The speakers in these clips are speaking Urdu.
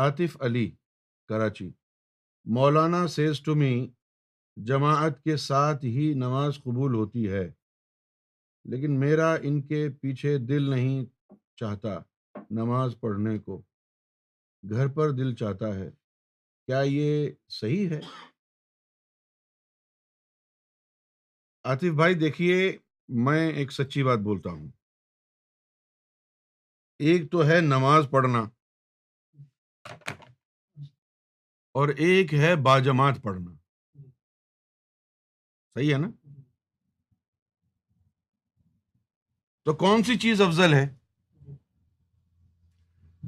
Atif Ali Karachi Maulana Cs to me جماعت کے ساتھ ہی نماز قبول ہوتی ہے لیکن میرا ان کے پیچھے دل نہیں چاہتا نماز پڑھنے کو گھر پر دل چاہتا ہے کیا یہ صحیح ہے عاطف بھائی دیکھیے میں ایک سچی بات بولتا ہوں ایک تو ہے نماز پڑھنا اور ایک ہے باجماعت پڑھنا صحیح ہے نا تو کون سی چیز افضل ہے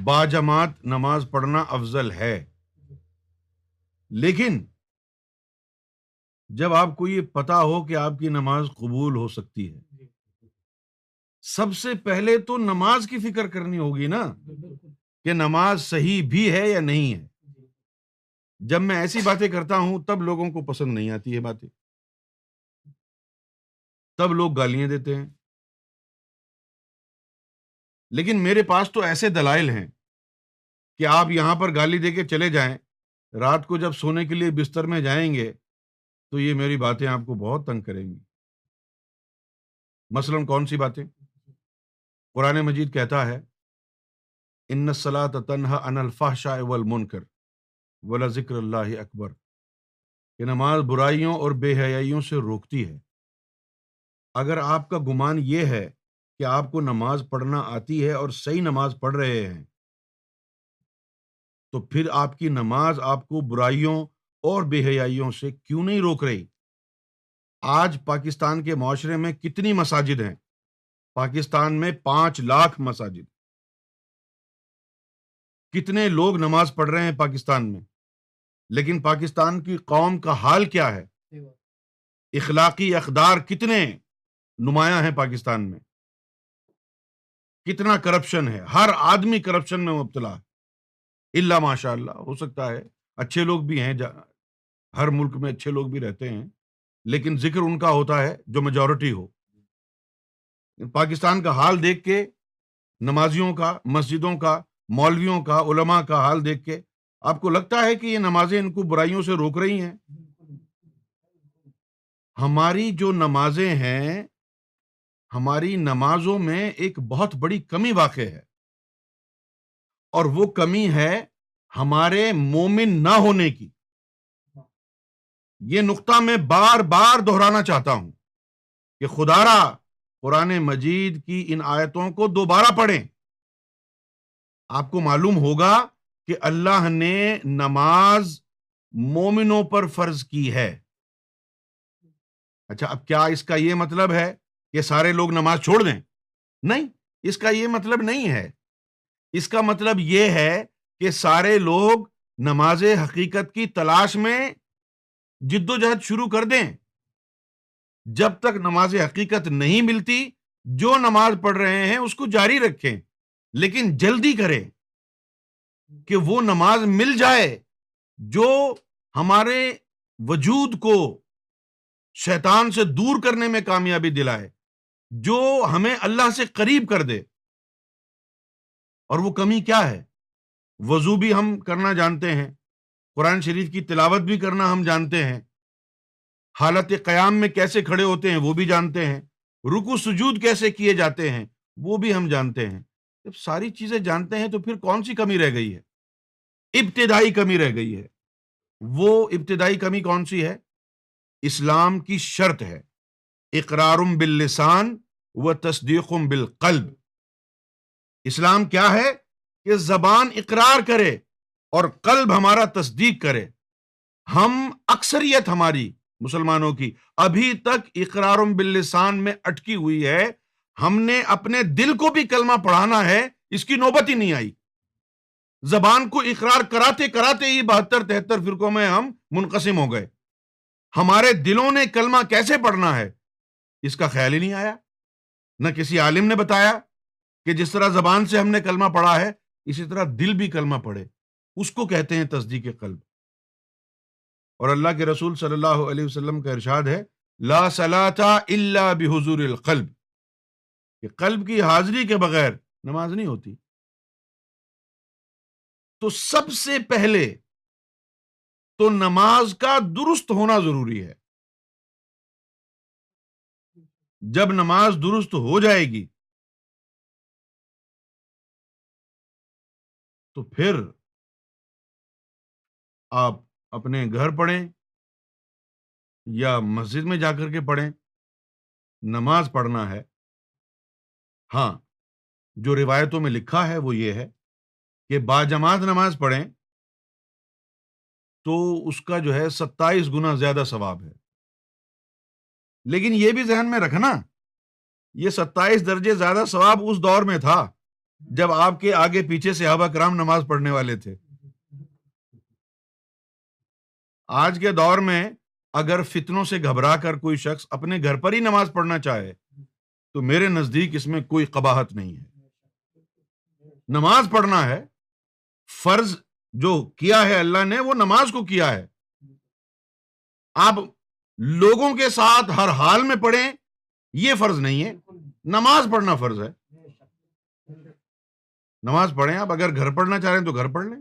باجماعت نماز پڑھنا افضل ہے لیکن جب آپ کو یہ پتا ہو کہ آپ کی نماز قبول ہو سکتی ہے سب سے پہلے تو نماز کی فکر کرنی ہوگی نا کہ نماز صحیح بھی ہے یا نہیں ہے جب میں ایسی باتیں کرتا ہوں تب لوگوں کو پسند نہیں آتی یہ باتیں تب لوگ گالیاں دیتے ہیں لیکن میرے پاس تو ایسے دلائل ہیں کہ آپ یہاں پر گالی دے کے چلے جائیں رات کو جب سونے کے لیے بستر میں جائیں گے تو یہ میری باتیں آپ کو بہت تنگ کریں گی مثلاً کون سی باتیں قرآن مجید کہتا ہے ان سلاۃ تنہا ان الفاح شاہ من کر ولا ذکر اللہ اکبر کہ نماز برائیوں اور بے حیائیوں سے روکتی ہے اگر آپ کا گمان یہ ہے کہ آپ کو نماز پڑھنا آتی ہے اور صحیح نماز پڑھ رہے ہیں تو پھر آپ کی نماز آپ کو برائیوں اور بے حیائیوں سے کیوں نہیں روک رہی آج پاکستان کے معاشرے میں کتنی مساجد ہیں پاکستان میں پانچ لاکھ مساجد کتنے لوگ نماز پڑھ رہے ہیں پاکستان میں لیکن پاکستان کی قوم کا حال کیا ہے اخلاقی اقدار کتنے نمایاں ہیں پاکستان میں کتنا کرپشن ہے ہر آدمی کرپشن میں مبتلا ہے اللہ ماشاء اللہ ہو سکتا ہے اچھے لوگ بھی ہیں ہر ملک میں اچھے لوگ بھی رہتے ہیں لیکن ذکر ان کا ہوتا ہے جو میجورٹی ہو پاکستان کا حال دیکھ کے نمازیوں کا مسجدوں کا مولویوں کا علماء کا حال دیکھ کے آپ کو لگتا ہے کہ یہ نمازیں ان کو برائیوں سے روک رہی ہیں ہماری جو نمازیں ہیں ہماری نمازوں میں ایک بہت بڑی کمی واقع ہے اور وہ کمی ہے ہمارے مومن نہ ہونے کی یہ نقطہ میں بار بار دہرانا چاہتا ہوں کہ خدا را قرآن مجید کی ان آیتوں کو دوبارہ پڑھیں آپ کو معلوم ہوگا کہ اللہ نے نماز مومنوں پر فرض کی ہے اچھا اب کیا اس کا یہ مطلب ہے کہ سارے لوگ نماز چھوڑ دیں نہیں اس کا یہ مطلب نہیں ہے اس کا مطلب یہ ہے کہ سارے لوگ نماز حقیقت کی تلاش میں جد و جہد شروع کر دیں جب تک نماز حقیقت نہیں ملتی جو نماز پڑھ رہے ہیں اس کو جاری رکھیں لیکن جلدی کریں کہ وہ نماز مل جائے جو ہمارے وجود کو شیطان سے دور کرنے میں کامیابی دلائے جو ہمیں اللہ سے قریب کر دے اور وہ کمی کیا ہے وضو بھی ہم کرنا جانتے ہیں قرآن شریف کی تلاوت بھی کرنا ہم جانتے ہیں حالت قیام میں کیسے کھڑے ہوتے ہیں وہ بھی جانتے ہیں رکو سجود کیسے کیے جاتے ہیں وہ بھی ہم جانتے ہیں جب ساری چیزیں جانتے ہیں تو پھر کون سی کمی رہ گئی ہے ابتدائی کمی رہ گئی ہے وہ ابتدائی کمی کون سی ہے اسلام کی شرط ہے اقرار و تصدیق بالقلب قلب اسلام کیا ہے کہ زبان اقرار کرے اور قلب ہمارا تصدیق کرے ہم اکثریت ہماری مسلمانوں کی ابھی تک اقرار باللسان بل لسان میں اٹکی ہوئی ہے ہم نے اپنے دل کو بھی کلمہ پڑھانا ہے اس کی نوبت ہی نہیں آئی زبان کو اقرار کراتے کراتے ہی بہتر تہتر فرقوں میں ہم منقسم ہو گئے ہمارے دلوں نے کلمہ کیسے پڑھنا ہے اس کا خیال ہی نہیں آیا نہ کسی عالم نے بتایا کہ جس طرح زبان سے ہم نے کلمہ پڑھا ہے اسی طرح دل بھی کلمہ پڑھے اس کو کہتے ہیں تصدیق قلب اور اللہ کے رسول صلی اللہ علیہ وسلم کا ارشاد ہے لا الا بحضور القلب کہ قلب کی حاضری کے بغیر نماز نہیں ہوتی تو سب سے پہلے تو نماز کا درست ہونا ضروری ہے جب نماز درست ہو جائے گی تو پھر آپ اپنے گھر پڑھیں یا مسجد میں جا کر کے پڑھیں نماز پڑھنا ہے ہاں جو روایتوں میں لکھا ہے وہ یہ ہے کہ با جماعت نماز پڑھیں تو اس کا جو ہے ستائیس گنا زیادہ ثواب ہے لیکن یہ بھی ذہن میں رکھنا یہ ستائیس درجے زیادہ ثواب اس دور میں تھا جب آپ کے آگے پیچھے سے ہابہ کرام نماز پڑھنے والے تھے آج کے دور میں اگر فتنوں سے گھبرا کر کوئی شخص اپنے گھر پر ہی نماز پڑھنا چاہے تو میرے نزدیک اس میں کوئی قباہت نہیں ہے نماز پڑھنا ہے فرض جو کیا ہے اللہ نے وہ نماز کو کیا ہے آپ لوگوں کے ساتھ ہر حال میں پڑھیں یہ فرض نہیں ہے نماز پڑھنا فرض ہے نماز پڑھیں آپ اگر گھر پڑھنا چاہ رہے ہیں تو گھر پڑھ لیں